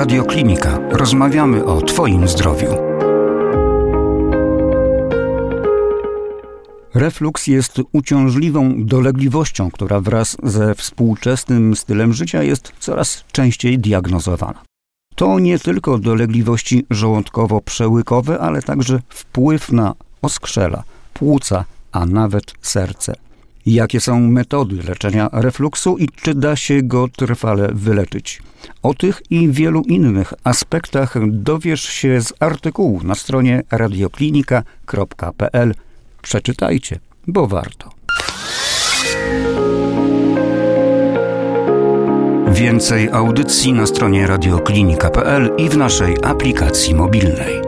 Radioklinika. Rozmawiamy o Twoim zdrowiu. Refluks jest uciążliwą dolegliwością, która wraz ze współczesnym stylem życia jest coraz częściej diagnozowana. To nie tylko dolegliwości żołądkowo-przełykowe, ale także wpływ na oskrzela, płuca, a nawet serce. Jakie są metody leczenia refluksu i czy da się go trwale wyleczyć? O tych i wielu innych aspektach dowiesz się z artykułu na stronie radioklinika.pl. Przeczytajcie, bo warto. Więcej audycji na stronie radioklinika.pl i w naszej aplikacji mobilnej.